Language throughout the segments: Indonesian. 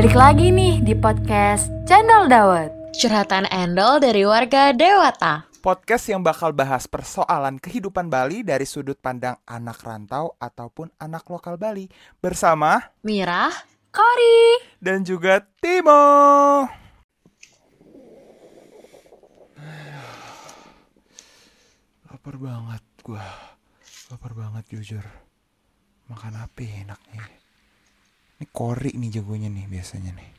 Balik lagi nih di podcast Channel Dawet. Curhatan Endol dari warga Dewata. Podcast yang bakal bahas persoalan kehidupan Bali dari sudut pandang anak rantau ataupun anak lokal Bali bersama Mirah, Kori. dan juga Timo. Lapar banget gua. Lapar banget jujur. Makan apa ya enaknya? Ini kori nih jagonya nih biasanya nih.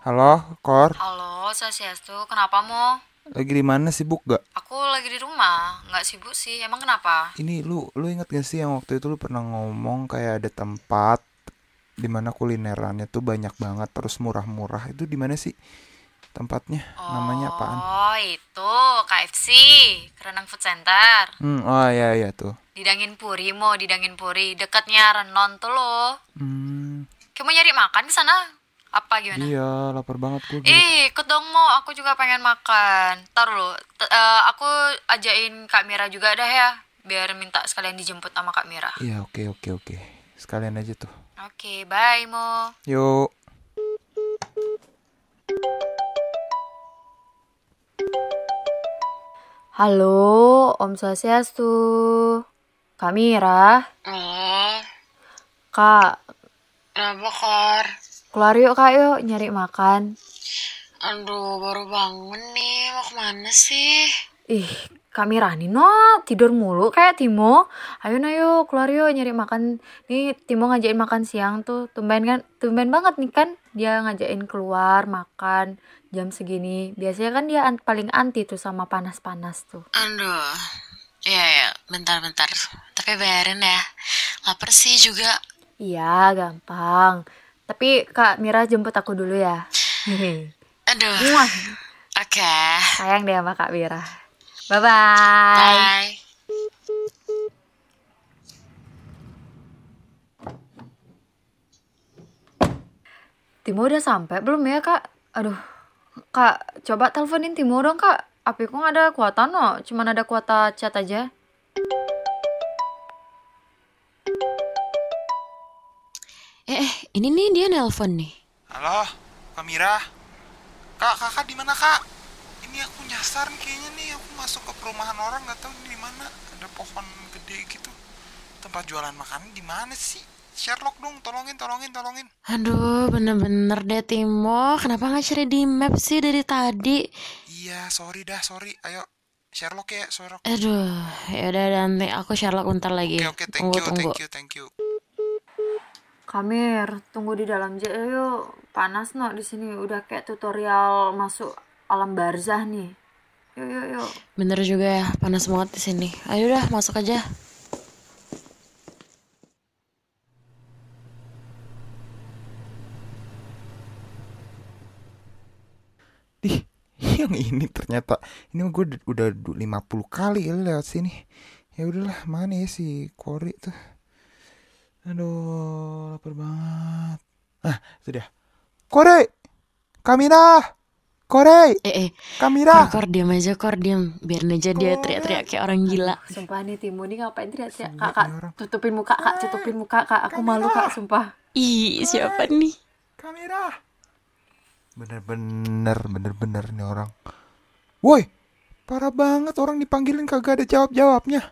Halo, Kor. Halo, Sasiastu. Kenapa mo? Lagi di mana sibuk gak? Aku lagi di rumah, nggak sibuk sih. Emang kenapa? Ini lu lu inget gak sih yang waktu itu lu pernah ngomong kayak ada tempat di mana kulinerannya tuh banyak banget terus murah-murah itu di mana sih tempatnya namanya apaan? Oh, itu KFC, Kerenang Food Center. Hmm, oh iya iya tuh. Di Dangin Puri, mo di Dangin Puri, dekatnya Renon tuh lo. Hmm, Kamu nyari makan di sana? Apa gimana? iya lapar banget gue. Ih, ikut dong mo, aku juga pengen makan. Ntar lo, aku ajain Kak Mira juga dah ya, biar minta sekalian dijemput sama Kak Mira. Iya oke oke oke. Sekalian aja tuh. Oke, bye mo. Yuk. Halo, Om Swastiastu. Kak Mira. Oh, Kak, kenapa Kor? keluar yuk kak yuk nyari makan. Aduh, baru bangun nih, mau ke mana sih? Ih, Kak Mira nih no, tidur mulu kayak Timo. Ayo na yuk, keluar yuk nyari makan. Nih Timo ngajakin makan siang tuh. Tumben kan, tumben banget nih kan. Dia ngajakin keluar makan jam segini. Biasanya kan dia an- paling anti tuh sama panas-panas tuh. Aduh, ya ya, bentar-bentar. Tapi bayarin ya. Lapar sih juga. Iya, gampang. Tapi Kak Mira jemput aku dulu ya. Aduh, oke. sayang deh sama Kak Mira. Bye-bye. Bye. Timo udah sampai belum ya kak? Aduh, kak coba teleponin Timo dong kak. Api kok nggak ada kuota no, cuman ada kuota chat aja. eh, eh ini nih dia nelpon nih. Halo, Kamira. Kak, kakak di mana kak? Ini aku nyasar kayaknya nih. Aku masuk ke perumahan orang nggak tahu ini di mana. Ada pohon gede gitu. Tempat jualan makanan di mana sih? Sherlock dong, tolongin, tolongin, tolongin. Aduh, bener-bener deh Timo. Kenapa nggak cari di map sih dari tadi? Iya, sorry dah, sorry. Ayo, Sherlock ya, Sherlock. Aduh, ya udah nanti aku Sherlock bentar lagi. Oke, oke, thank tunggu, you, tunggu. thank you, thank you. Kamir, tunggu di dalam aja yuk. Panas no di sini. Udah kayak tutorial masuk alam barzah nih. Yuk, yuk, yuk. Bener juga ya, panas banget di sini. Ayo udah masuk aja. Ih, yang ini ternyata ini gue udah 50 kali ya lewat sini. Ya udahlah, mana ya si Kori tuh. Aduh, lapar banget. Ah, itu dia. Kore! Kamira! Kore! Eh, eh, Kamira! kor, kor diam aja, kor diam. Biarin aja dia teriak-teriak kayak orang gila. Sumpah nih Timo nih ngapain teriak-teriak. Kak, Sengit kak, tutupin muka kak, tutupin muka kak. Aku malu kak, sumpah. Ih, siapa nih? Kamera. Bener-bener, bener-bener nih orang. Woi, parah banget orang dipanggilin kagak ada jawab-jawabnya.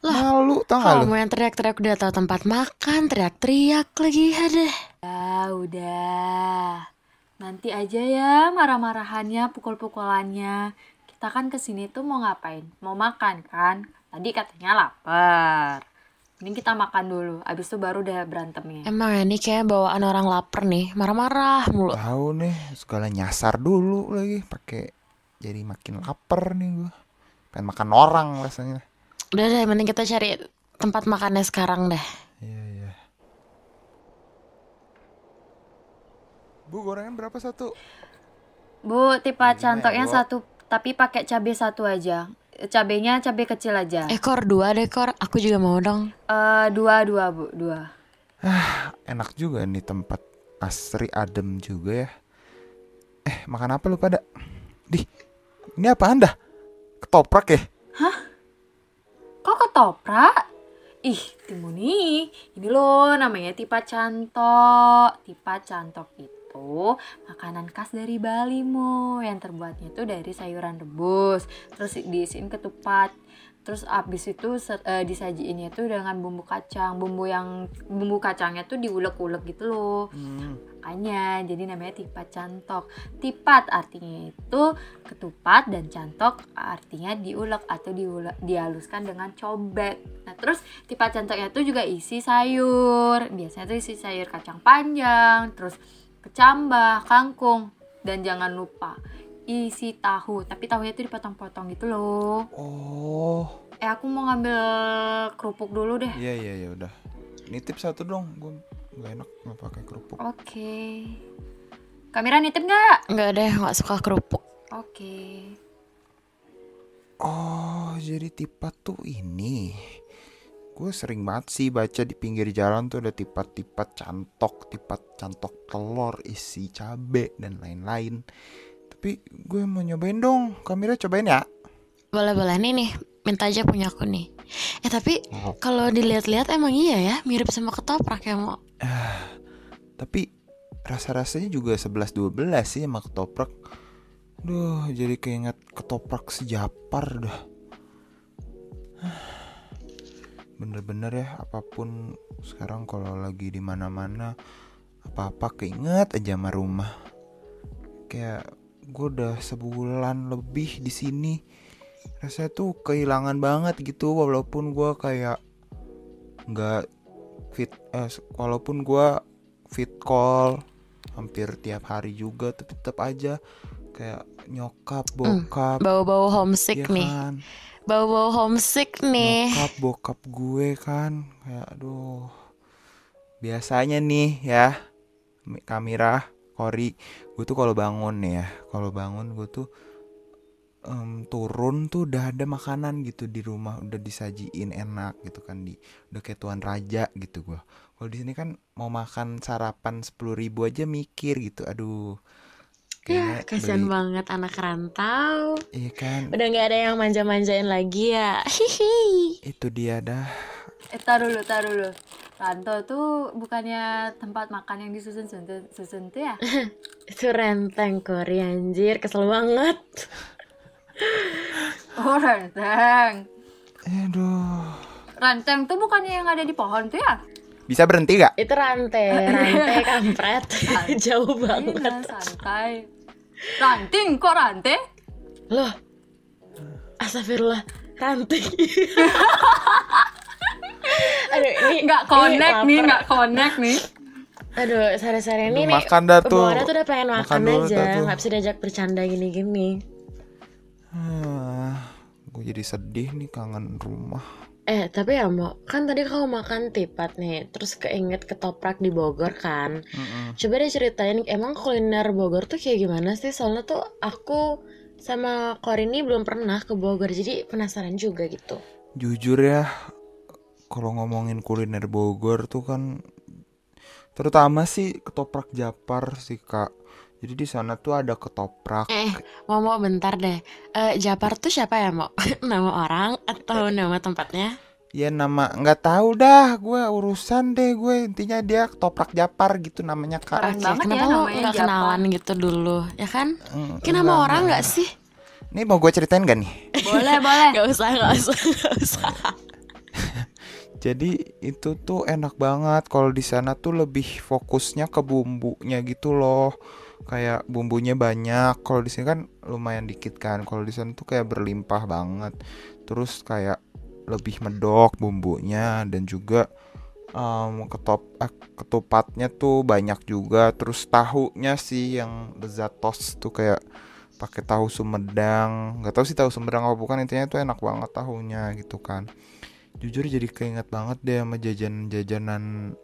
Malu, tau gak lu? Kamu yang teriak-teriak udah tahu tempat makan, teriak-teriak lagi ada. Ya udah. Nanti aja ya marah-marahannya, pukul-pukulannya. Kita kan ke sini tuh mau ngapain? Mau makan kan? Tadi katanya lapar. Mending kita makan dulu, abis itu baru deh berantemnya. Emang ya, ini kayak bawaan orang lapar nih, marah-marah mulu. Tahu nih, segala nyasar dulu lagi, pakai jadi makin lapar nih gua. Pengen makan orang rasanya. Udah deh, mending kita cari tempat makannya sekarang deh. Iya, iya. Bu, gorengan berapa satu? Bu, tipe ya, cantoknya Bu? satu, tapi pakai cabai satu aja. Cabenya cabai kecil aja. Ekor dua deh, kor. Aku juga mau dong. Eh, dua, dua bu, dua. Enak juga nih tempat asri adem juga ya. Eh, makan apa lu pada? Di, ini apa anda? Ketoprak ya? Kok ketoprak? ih Timo nih ini loh namanya tipat cantok tipat cantok itu makanan khas dari Bali mo. Yang terbuatnya itu dari sayuran rebus terus diisiin ketupat. Terus abis itu eh, disajiinnya itu dengan bumbu kacang. Bumbu yang bumbu kacangnya tuh diulek-ulek gitu loh. Hmm. makanya jadi namanya tipat cantok. Tipat artinya itu ketupat dan cantok artinya diulek atau diulek dihaluskan dengan cobek. Nah terus tipat cantoknya itu juga isi sayur. Biasanya tuh isi sayur kacang panjang terus kecambah kangkung dan jangan lupa isi tahu tapi tahunya itu dipotong-potong gitu loh Oh, eh aku mau ngambil kerupuk dulu deh iya iya ya udah. Nitip satu dong, gue nggak enak nggak pakai kerupuk. oke kamera nitip nggak Enggak deh, nggak suka kerupuk. oke Oh, jadi tipat tuh ini. Gue sering banget sih baca di pinggir jalan tuh ada tipat-tipat cantok, tipat cantok telur, isi cabe dan lain-lain. Tapi gue mau nyobain dong. Kamera cobain ya. Boleh-boleh nih nih, minta aja punya aku nih. Eh tapi Oh. kalau dilihat-lihat emang iya ya, mirip sama ketoprak ya mau. Tapi rasa-rasanya juga 11-12 sih sama ketoprak. Duh, jadi keinget ketoprak sejapar dah. Bener-bener ya, apa pun sekarang kalau lagi di mana-mana apa-apa keinget aja sama rumah. Kayak gue udah sebulan lebih di sini. Rasanya tuh kehilangan banget gitu walaupun gue kayak nggak fit eh, walaupun gue fit call hampir tiap hari juga tapi tetap aja kayak nyokap bokap Bau-bau ya homesick nih. Bau-bau homesick nih. nyokap bokap gue kan kayak aduh. Biasanya nih ya Kamira Kori gue tuh kalau bangun nih ya kalau bangun gue tuh em, turun tuh udah ada makanan gitu di rumah udah disajiin enak gitu kan di udah kayak tuan raja gitu gue. Kalau di sini kan mau makan sarapan sepuluh ribu aja mikir gitu aduh Ya, kayaknya kasihan beli- banget anak rantau. iya kan Udah nggak ada yang manja-manjain lagi ya. Hihi. itu dia dah Eh, tar dulu, tar dulu. Ranto tuh bukannya tempat makan yang disusun susun, susun tuh ya? Itu renteng Kori anjir, kesel banget. Oh, ranteng. aduh Ranteng tuh bukannya yang ada di pohon tuh ya? bisa berhenti gak Itu rantai, rantai kampret. Jauh Iya, banget. santai. Ranting kok ranting? Loh. Astagfirullah, ranting. Aduh, ini Nggak connect ini nih, nggak connect nih. Aduh, sore-sore ini makan dah tuh. pembawaannya tuh udah pengen makan, Makan dulu aja, nggak bisa diajak bercanda gini-gini. gue jadi sedih nih kangen rumah Eh, tapi ya mau kan tadi kamu makan tipat nih, terus keinget ketoprak di Bogor kan. Mm-mm. Coba deh ceritain, emang kuliner Bogor tuh kayak gimana sih? Soalnya tuh aku sama Korini belum pernah ke Bogor, jadi penasaran juga gitu. jujur ya kalau ngomongin kuliner Bogor tuh kan terutama sih ketoprak Japar sih kak jadi di sana tuh ada ketoprak Eh, mau mau bentar deh. Eh, Japar tuh siapa ya mau? nama orang atau nama tempatnya? ya nama nggak tahu dah gue urusan deh gue intinya dia ketoprak Japar gitu namanya kak Keren Oke, banget kenapa ya lo namanya nggak kenalan gitu dulu, ya kan? Mm, Kayak nama orang enggak. nggak sih? Nih mau gue ceritain gak nih? Boleh, boleh. Gak usah, gak usah, gak usah. Jadi itu tuh enak banget kalau di sana tuh lebih fokusnya ke bumbunya gitu loh. Kayak bumbunya banyak. Kalau di sini kan lumayan dikit kan. Kalau di sana tuh kayak berlimpah banget. Terus kayak lebih medok bumbunya dan juga em, ketop eh, ketupatnya tuh banyak juga. Terus tahunya sih yang lezatos tuh kayak pakai tahu Sumedang. Gak tahu sih tahu Sumedang apa bukan intinya tuh enak banget tahunya gitu kan jujur jadi keinget banget deh sama jajanan-jajanan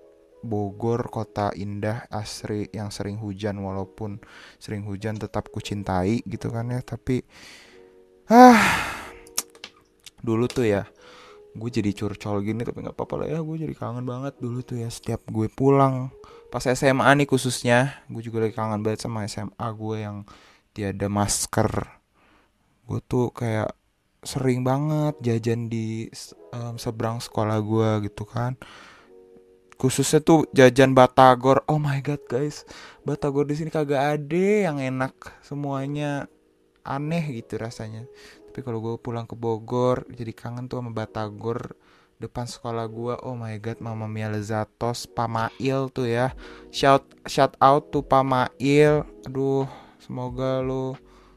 Bogor kota indah asri yang sering hujan walaupun sering hujan tetap kucintai gitu kan ya. Tapi ah dulu tuh ya gue jadi curcol gini tapi nggak apa-apa lah ya. Gue jadi kangen banget dulu tuh ya setiap gue pulang. Pas SMA nih khususnya gue juga lagi kangen banget sama SMA gue yang tiada masker. Gue tuh kayak sering banget jajan di em, seberang sekolah gua gitu kan khususnya tuh jajan batagor. Oh my god guys. Batagor di sini kagak ada yang enak. Semuanya aneh gitu rasanya. Tapi kalau gue pulang ke Bogor jadi kangen tuh sama batagor depan sekolah gua. Oh my god Mama Mia Lezatos Pamail tuh ya. Shout shout out tuh Pamail aduh semoga lu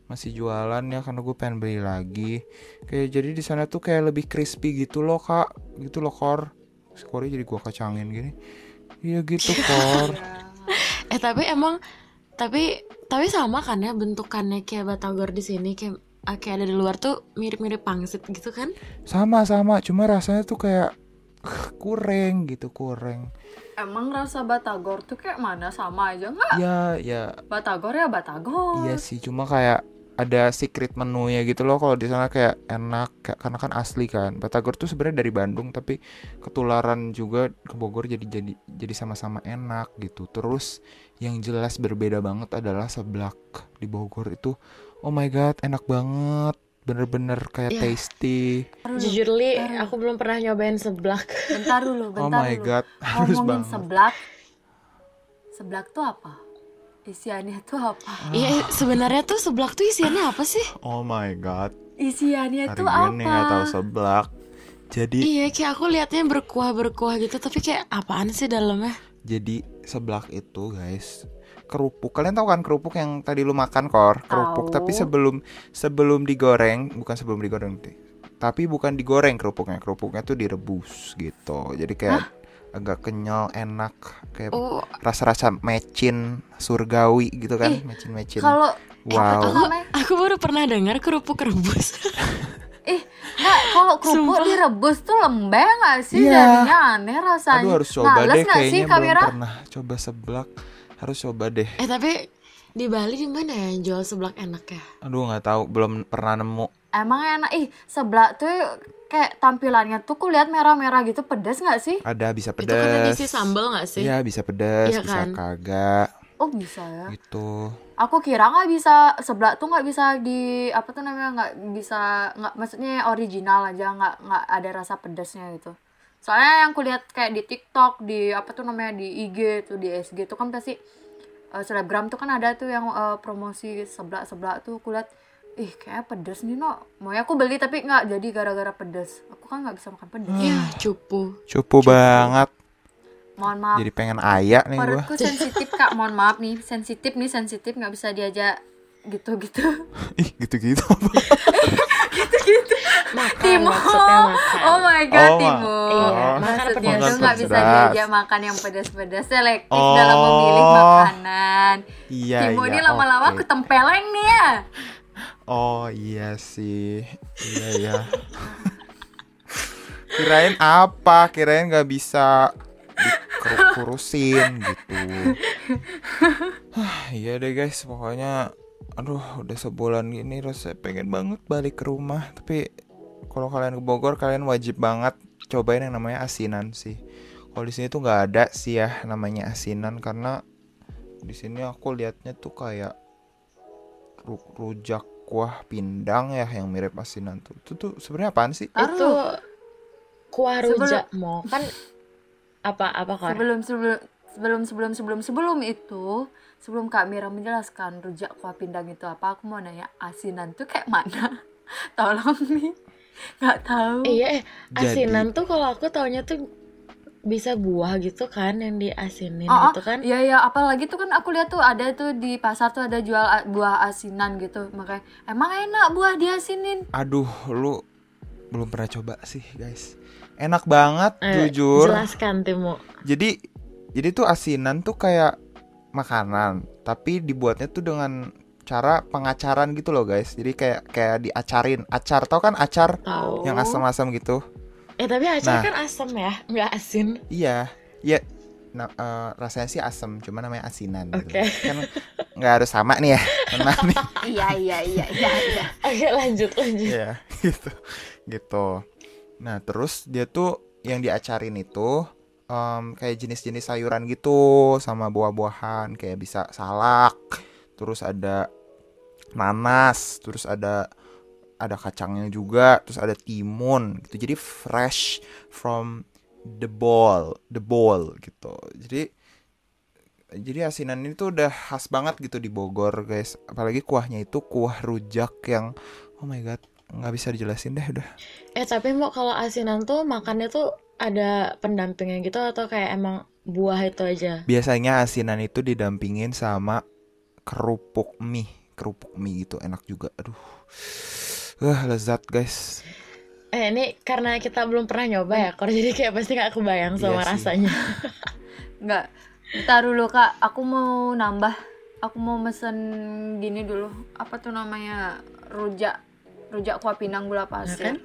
masih jualan ya karena gue pengen beli lagi. Kayak jadi di sana tuh kayak lebih crispy gitu loh kak. Gitu loh kor skornya jadi gua kacangin gini iya gitu kor Eh tapi emang tapi tapi sama kan ya bentukannya kayak batagor di sini kayak ah, kayak ada di luar tuh mirip-mirip pangsit gitu kan? sama sama cuma rasanya tuh kayak kurang gitu kurang Emang rasa batagor tuh kayak mana sama aja nggak? ya ya Batagor ya batagor. Iya sih, cuma kayak ada secret menunya gitu loh kalau di sana kayak enak kayak, karena kan asli kan. Batagor tuh sebenarnya dari Bandung tapi ketularan juga ke Bogor jadi jadi jadi sama-sama enak gitu. Terus yang jelas berbeda banget adalah seblak di Bogor itu. Oh my god, enak banget. Bener-bener kayak Iya. tasty. Jujur li, aku belum pernah nyobain seblak. bentar dulu, bentar Oh my dulu. god, harus Ngomongin banget. seblak. Seblak tuh apa? Isiannya tuh apa? Iya, sebenarnya tuh seblak tuh isiannya apa sih? Oh my god. Isiannya Hari tuh gue nih apa? nggak tahu seblak. Jadi Iya, kayak aku liatnya berkuah-berkuah gitu, tapi kayak apaan sih dalamnya? Jadi seblak itu guys kerupuk. Kalian tahu kan kerupuk yang tadi lu makan kor? Kerupuk Tahu. tapi sebelum sebelum digoreng, bukan sebelum digoreng. Tapi bukan digoreng kerupuknya. Kerupuknya tuh direbus gitu. Jadi kayak agak kenyal, enak, kayak Oh, rasa-rasa mecin surgawi gitu kan, Ih, mecin-mecin. Kalau Wow. namanya? aku baru pernah dengar kerupuk rebus. Ih, nggak, kalau kerupuk Sumpah. direbus tuh lembek nggak sih? Iya. Jadinya aneh rasanya. Aduh harus coba Males deh nggak sih kayaknya belum kamera? pernah coba seblak. Harus coba deh. eh tapi di Bali di mana ya yang jual seblak enak ya? Aduh nggak tahu, belum pernah nemu. Emang enak. Ih, seblak tuh kayak tampilannya tuh kulihat merah-merah gitu pedas nggak sih? Ada bisa Itu karena pedas. diisi sambal nggak sih? Iya bisa pedas, Iya bisa kan? kagak Oh bisa ya. gitu. Aku kira nggak bisa seblak tuh nggak bisa di apa tuh namanya nggak bisa nggak maksudnya original aja nggak nggak ada rasa pedasnya gitu. Soalnya yang kulihat kayak di TikTok di apa tuh namanya di IG tuh di SG tuh kan pasti eh, selebgram tuh kan ada tuh yang eh, promosi seblak seblak tuh kulihat ih kayaknya pedes nih no mau aku beli tapi nggak jadi gara-gara pedes aku kan nggak bisa makan pedes Iya, cupu. Cupu banget. mohon maaf. Jadi pengen ayak nih gua. perutku sensitif kak. Mohon maaf nih. Sensitif nih sensitif. Nggak bisa diajak gitu-gitu. Ih, gitu-gitu. Makan Timo maksudnya makan. oh my god Oh, Timo Iya, makan maksudnya tuh nggak bisa diajak makan yang pedas-pedas selektif Oh. dalam memilih makanan. Iya, Timo iya, ini lama-lama aku tempeleng nih ya Oh iya sih. Iya ya. Kirain apa? Kirain nggak bisa dikurusin gitu. Iya deh guys, pokoknya aduh udah sebulan gini rasanya pengen banget balik ke rumah. Tapi kalau kalian ke Bogor kalian wajib banget cobain yang namanya asinan sih. Kalau di sini tuh nggak ada sih ya namanya asinan karena di sini aku liatnya tuh kayak ru- rujak kuah pindang ya yang mirip asinan tuh. Itu tuh sebenarnya apaan sih? Itu kuah Sebelum- rujak mau kan apa apa kor? sebelum sebelum sebelum sebelum sebelum sebelum itu sebelum Kak Mira menjelaskan rujak kuah pindang itu apa aku mau nanya asinan tuh kayak mana tolong nih nggak tahu Iya, eh, Jadi- asinan tuh kalau aku taunya tuh bisa buah gitu kan yang diasinin Oh, oh, gitu kan. Iya ya, apalagi tuh kan aku lihat tuh ada tuh di pasar tuh ada jual buah asinan gitu. Makanya emang enak buah diasinin. Aduh, lu belum pernah coba sih, guys. Enak banget, Eh, jujur. Jelaskan Timo. Jadi jadi tuh asinan tuh kayak makanan, tapi dibuatnya tuh dengan cara pengacaran gitu loh, guys. Jadi kayak kayak diacarin. Acar tau kan acar Tahu. yang asam-asam gitu? Eh tapi acar Nah. kan asam ya, nggak asin. Iya. Iya. Nah, eh, rasanya sih asam, cuma namanya asinan gitu. Oke. Kan nggak harus sama nih ya. Maaf nih. iya iya iya iya iya. Oke lanjut lanjut. Iya, gitu. Gitu. Nah, terus dia tuh yang diacarin itu em, kayak jenis-jenis sayuran gitu sama buah-buahan kayak bisa salak, terus ada nanas, terus ada ada kacangnya juga terus ada timun gitu. Jadi fresh from the bowl the bowl gitu. Jadi jadi asinan ini tuh udah khas banget gitu di Bogor guys. Apalagi kuahnya itu kuah rujak yang oh my god nggak bisa dijelasin deh udah. Eh tapi mau kalau asinan tuh makannya tuh ada pendampingnya gitu atau kayak emang buah itu aja? biasanya asinan itu didampingin sama kerupuk mie. Kerupuk mie gitu enak juga. Aduh wah lezat guys Eh ini karena kita belum pernah nyoba ya, Kor jadi kayak pasti gak kebayang sama Iya rasanya. Enggak. Ntar dulu kak, aku mau nambah. Aku mau mesen gini dulu. Apa tuh namanya? Rujak. Rujak kuah pindang gula pasir. kan?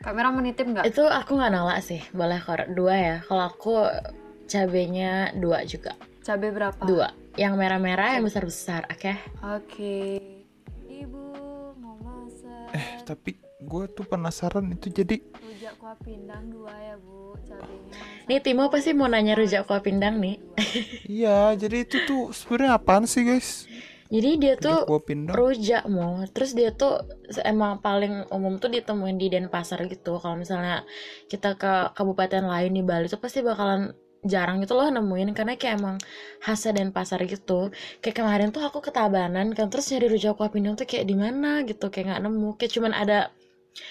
Kamera mau nitip nggak? itu aku nggak nolak sih, boleh Kor dua ya. Kalau aku cabenya dua juga, Cabai berapa? dua. Yang merah-merah, yang besar-besar, oke? Oke. Ibu mau masak eh tapi gue tuh penasaran itu jadi rujak kuah pindang dua ya bu. Cabainya. Nih Timo pasti mau nanya rujak kuah pindang nih. iya jadi itu tuh sebenarnya apaan sih guys Jadi dia Rujak tuh pindang rujak mau terus dia tuh emang paling umum tuh ditemuin di Denpasar gitu kalau misalnya kita ke kabupaten lain di Bali tuh pasti bakalan jarang gitu loh nemuin karena kayak emang khasnya Denpasar gitu kayak kemarin tuh aku ke Tabanan kan terus nyari rujak kuah pindang tuh kayak di mana gitu kayak nggak nemu kayak cuman ada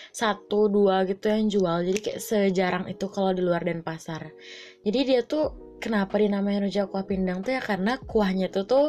satu dua gitu yang jual jadi kayak sejarang itu kalau di luar Denpasar jadi dia tuh kenapa dinamain rujak kuah pindang tuh ya karena kuahnya tuh tuh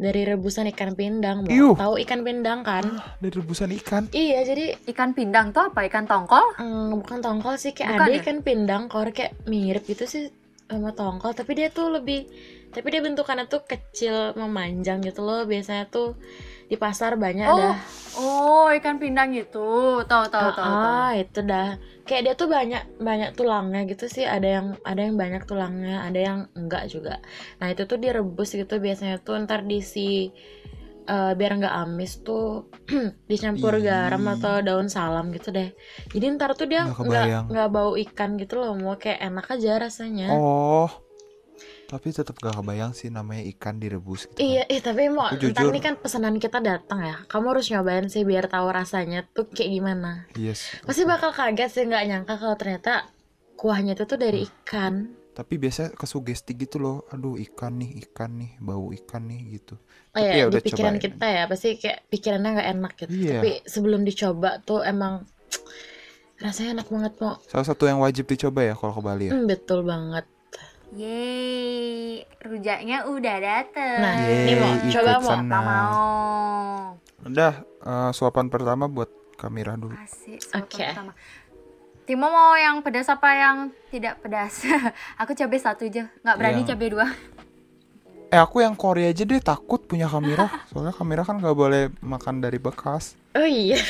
dari rebusan ikan pindang mau tahu ikan pindang kan dari rebusan ikan iya jadi Ikan pindang tuh apa? Ikan tongkol? mm, bukan tongkol sih kayak Bukan ada ya? ikan pindang kor kayak mirip gitu sih sama tongkol tapi dia tuh lebih tapi dia bentukannya tuh kecil memanjang gitu loh biasanya tuh di pasar banyak Oh, dah oh ikan pindang gitu. Tahu tahu tahu. tahu. ah itu dah kayak dia tuh banyak banyak tulangnya gitu sih ada yang ada yang banyak tulangnya ada yang enggak juga nah itu tuh direbus gitu biasanya tuh ntar diisi eh, biar nggak amis tuh dicampur Ih. garam atau daun salam gitu deh jadi ntar tuh dia Nggak nggak bau ikan gitu loh mau kayak enak aja rasanya oh tapi tetap gak kebayang sih namanya ikan direbus gitu kan. Iya, eh tapi mau ntar jujur. nih kan pesanan kita datang ya. Kamu harus nyobain sih biar tahu rasanya tuh kayak gimana. yes Pasti bakal kaget sih nggak nyangka kalau ternyata kuahnya itu tuh dari ikan. Tapi biasa kesugesti gitu loh aduh ikan nih ikan nih bau ikan nih gitu Oh Tapi ya, ya di udah pikiran cobain. kita ya pasti kayak pikirannya nggak enak gitu. Iya. Tapi sebelum dicoba tuh emang rasanya enak banget mau. salah satu yang wajib dicoba ya kalau ke Bali ya Hmm, betul banget. Yeay, rujaknya udah dateng. Nah, Yeay, ini mau coba mau. mau. udah eh, suapan pertama buat Kamira dulu Asik, suapan Oke. pertama. Timo mau yang pedas apa yang tidak pedas? aku cabai satu aja, nggak berani Yang- cabai dua. eh aku yang Korea aja deh takut punya Kamira soalnya Kamira kan gak boleh makan dari bekas Oh iya,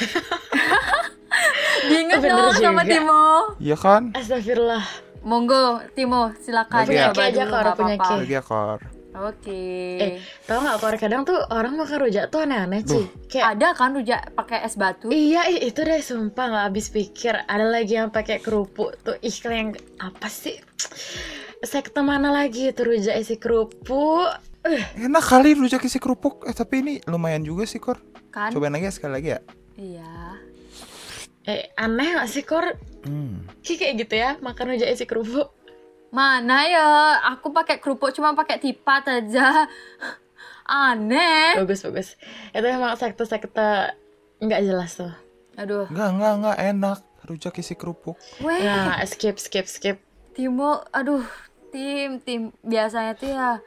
Diingat Bener dong sama. Timo. iya kan astagfirullah. Monggo, Timo, silakan ya? Punya aja kalau nggak punya apa-apa. Ki. lagi ya Kor Oke. Eh, tau nggak kalau kadang tuh orang makan rujak tuh aneh-aneh sih. Kayak Ada kan rujak pakai es batu? Iya, ih, itu deh sumpah nggak habis pikir. Ada lagi yang pakai kerupuk tuh, ih yang apa sih? Sekte mana lagi itu rujak isi kerupuk? Eh, enak kali rujak isi kerupuk eh tapi ini lumayan juga sih Kor Kan? cobain lagi ya sekali lagi ya Iya. eh aneh gak sih kor? hmm. Ki kayak gitu ya, makan rujak isi kerupuk. Mana ya? Aku pakai kerupuk cuma pakai tipat aja. Aneh. Bagus bagus. Itu emang sekte-sekte nggak jelas tuh. Aduh. Enggak, enggak, enggak enak rujak isi kerupuk Weh, Nah, skip skip skip. Timo, aduh, tim, tim biasanya tuh ya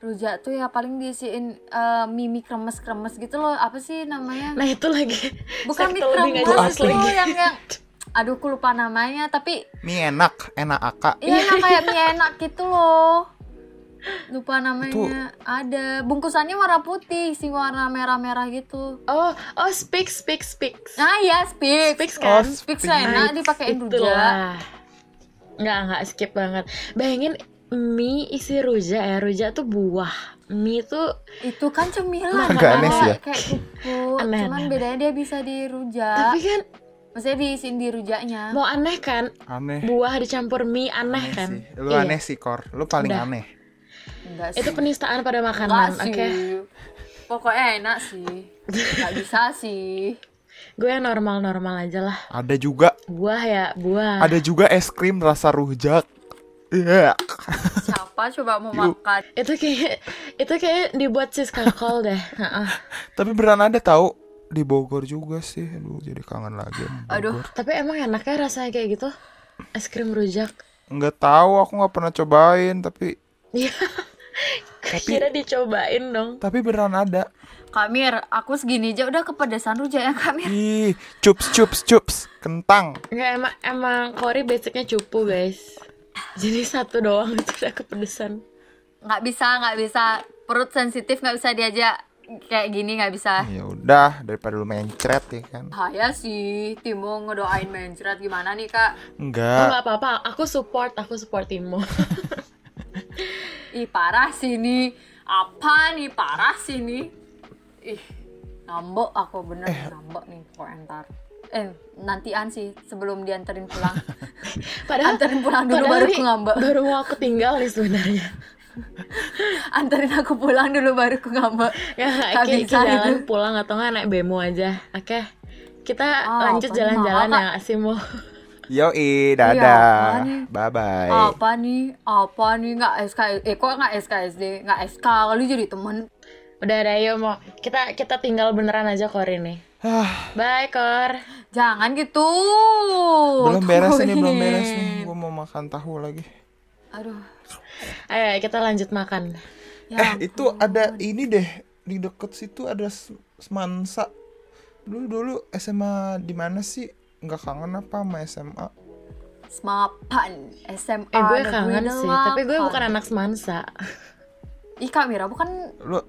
rujak tuh ya paling diisiin eh, mie mie kremes-kremes gitu loh. Apa sih namanya? Nah itu lagi. Bukan mie nggak kremes lagi. yang yang aduh aku lupa namanya tapi mie enak enak aka iya yang kayak mie enak gitu loh lupa namanya ada bungkusannya warna putih si warna merah-merah gitu Oh oh speak speak speak. nah ya speak Speaks kan? oh, speak enak dipakein rujak Itulah. Nggak, nggak skip banget. Bayangin mie isi rujak ya. Rujak tuh buah. Mie tuh itu kan cemilan Agak kan aneh sih ya. kayak Aneh, cuman aneh, bedanya dia bisa dirujak tapi kan maksudnya diisiin di rujaknya mau aneh kan? aneh Buah dicampur mie aneh, aneh kan? sih lu Iya. aneh sih Kor lu paling Udah. aneh enggak Itu sih. penistaan pada Enggak makanan, oke? sih pokoknya enak sih nggak bisa sih gue yang normal-normal aja lah Ada juga, buah ya buah ada juga es krim rasa rujak. Iya. Siapa coba mau Yuk. makan? itu kayak itu kayak dibuat sis kakol deh Heeh. Tapi beneran ada tahu di Bogor juga sih. Aduh, jadi kangen lagi. Aduh. Tapi emang enaknya rasanya kayak gitu es krim rujak Nggak tahu, aku nggak pernah cobain. Tapi Iya. Kira dicobain dong. tapi beneran ada. Kak Mir, aku segini aja udah kepedesan rujak ya Kak Mir. Ih, cups cups cups, kentang. Enggak emang emang Kori basicnya cupu guys. Jadi satu doang itu udah kepedesan. Nggak bisa, nggak bisa. Perut sensitif nggak bisa diajak kayak gini nggak bisa. Ya udah, daripada lu mencret ya kan. Bahaya sih, Timo ngedoain mencret gimana nih Kak? Oh, Enggak. nggak apa-apa, aku support, aku support Timo. Ih parah sih ini. Apa nih parah sih ini? Ih, ngambek aku bener ngambek nih komentar. Eh, nantian sih sebelum dianterin pulang. Padahal Anterin pulang dulu baru nih aku ngambek. Baru mau aku tinggal nih sebenarnya. Anterin aku pulang dulu baru aku ngambek. Ya, bisa jalan itu. pulang atau nggak naik bemo aja. Oke. Kita Ah, lanjut nih, jalan-jalan ya mau. Yoi, apa dadah. nih? Bye bye. Apa nih? Apa nih nggak SK? Eh kok nggak SKSD? Nggak SK kali jadi temen. Udah ada yuk mau. Kita kita tinggal beneran aja Kor ini. Ah, Bye Kor. Jangan gitu. belum beres ini, belum beres nih. Gua mau makan tahu lagi. Aduh. Ayo kita lanjut makan. Ya, eh, itu ada ini deh di deket situ ada semansa. Dulu dulu SMA di mana sih? Nggak kangen apa sama SMA? Semapan SMA. Eh gue Negeri kangen sih, tapi gue bukan anak semansa. Ih Kak Mira bukan Lu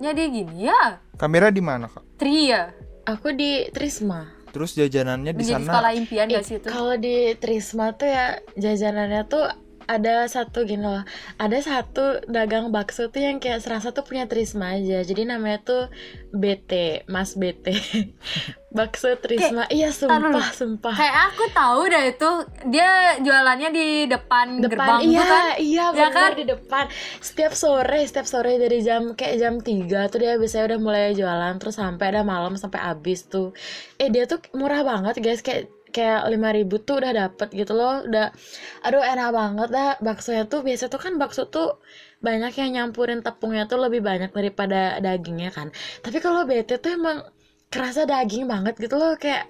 nyadi gini ya? kamera di mana, Kak? Tri ya? Aku di Trisma. Terus jajanannya di Menjadi sana sekolah impian Eh, gak sih itu? Kalau di Trisma tuh ya jajanannya tuh ada satu gini loh ada satu dagang bakso tuh yang kayak serasa tuh punya Trisma aja jadi namanya tuh BT Mas BT bakso Trisma iya Tar dulu. sumpah sumpah Kayak aku tahu dah itu dia jualannya di depan, depan gerbang iya tuh kan? iya Ya kan? di depan setiap sore setiap sore dari jam kayak jam 3 tuh dia biasanya udah mulai jualan terus sampai ada malam sampai habis tuh eh dia tuh murah banget guys kayak kayak lima ribu tuh udah dapet gitu loh. Udah aduh enak banget dah baksonya tuh. Biasa tuh kan bakso tuh banyak yang nyampurin tepungnya tuh lebih banyak daripada dagingnya kan. Tapi kalau BT tuh emang kerasa daging banget gitu loh. Kayak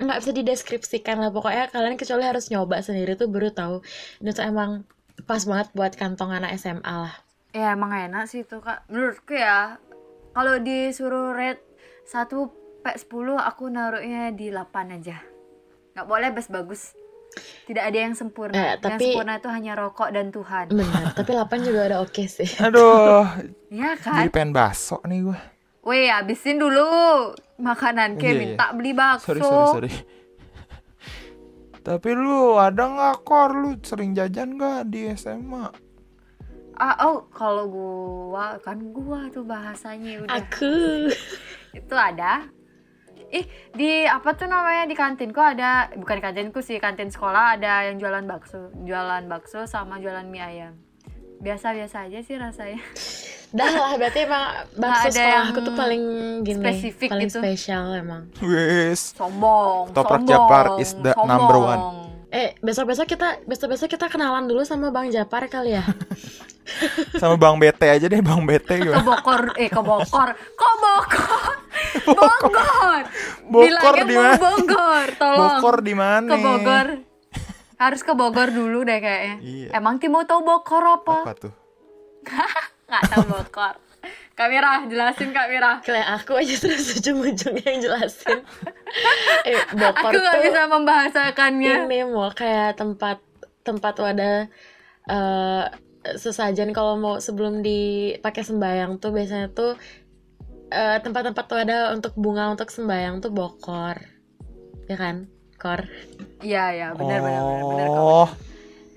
nggak bisa dideskripsikan lah pokoknya. Kalian kecuali harus nyoba sendiri tuh baru tahu. Ini tuh emang pas banget buat kantong anak SMA lah. Ya emang enak sih itu kak. Menurutku ya Kalau disuruh rate 1 per 10 aku naruhnya di 8 aja Gak boleh best bagus. Tidak ada yang sempurna. Eh, Yang tapi- sempurna itu hanya rokok dan Tuhan. Bener tapi 8 juga udah oke sih. Aduh, Ya jadi kan pengen bakso nih gue. Weh habisin dulu Makanan. Kayak iya. minta beli bakso. Sorry, sorry, sorry. Tapi lu ada nggak kor? Lu sering jajan nggak di SMA? Ah, oh kalau gua kan gua tuh bahasanya udah. Aku. Itu ada ih di apa tuh namanya di kantinku ada bukan di kantinku sih kantin sekolah ada yang jualan bakso jualan bakso sama jualan mie ayam biasa biasa aja sih rasanya dah lah berarti emang bakso ada sekolah yang aku tuh paling gini spesifik paling gitu. spesial emang Wes, sombong Toprak sombong, Japar is the sombong. number one. eh besok besok kita besok besok kita kenalan dulu sama bang Japar kali ya sama Bang Bete aja deh, Bang Bete ke gimana? Bogor eh ke Bogor kok Bogor Bogor. Bogor Bilangnya di mau mana? Bogor tolong. Bogor di mana? ke Bogor. Harus ke Bogor dulu deh kayaknya. Iya. emang Timo tahu Bogor apa? Apa tuh? nggak tahu Bogor. Kak Mira jelasin Kak Mira. Kayak aku aja terus ujung-ujungnya yang jelasin. Eh Bokor aku nggak tuh bisa membahasakannya. ini mau kayak tempat tempat wadah eh sesajen. Kalau mau sebelum dipakai sembayang tuh biasanya tuh eh, tempat-tempat wadah untuk bunga untuk sembayang tuh bokor ya kan kor iya iya benar benar benar benar Kak. Oh,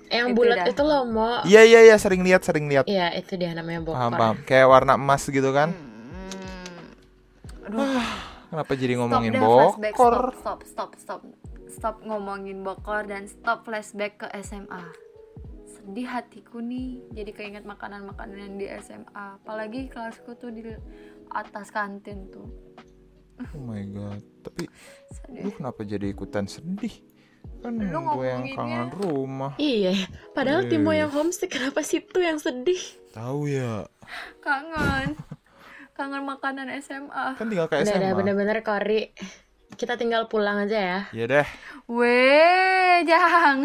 yang Itu bulat dah. itu loh mau iya iya iya sering lihat, sering lihat. Iya itu dia namanya bokor Paham, paham. Kayak warna emas gitu kan? Hmm. aduh Kenapa jadi stop ngomongin deh flashback bokor? stop stop stop stop stop ngomongin Bogor dan stop flashback ke SMA sedih hatiku nih jadi keinget makanan-makanan yang di SMA apalagi kelasku tuh di atas kantin tuh Oh my god. tapi lu kenapa jadi ikutan sedih kan Lu gue yang kangen rumah Iya, ya. padahal Iya. Timo yang homesick kenapa situ yang sedih? tahu ya kangen kangen makanan SMA kan tinggal ke Udah, udah SMA bener-bener Kori. Kita tinggal pulang aja ya. ya deh weh jangan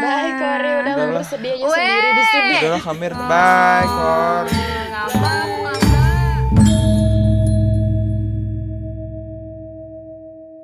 Bye Kori, udah lu sedih aja Weh. sendiri di sini. udahlah Kamir bye Kor Ngapa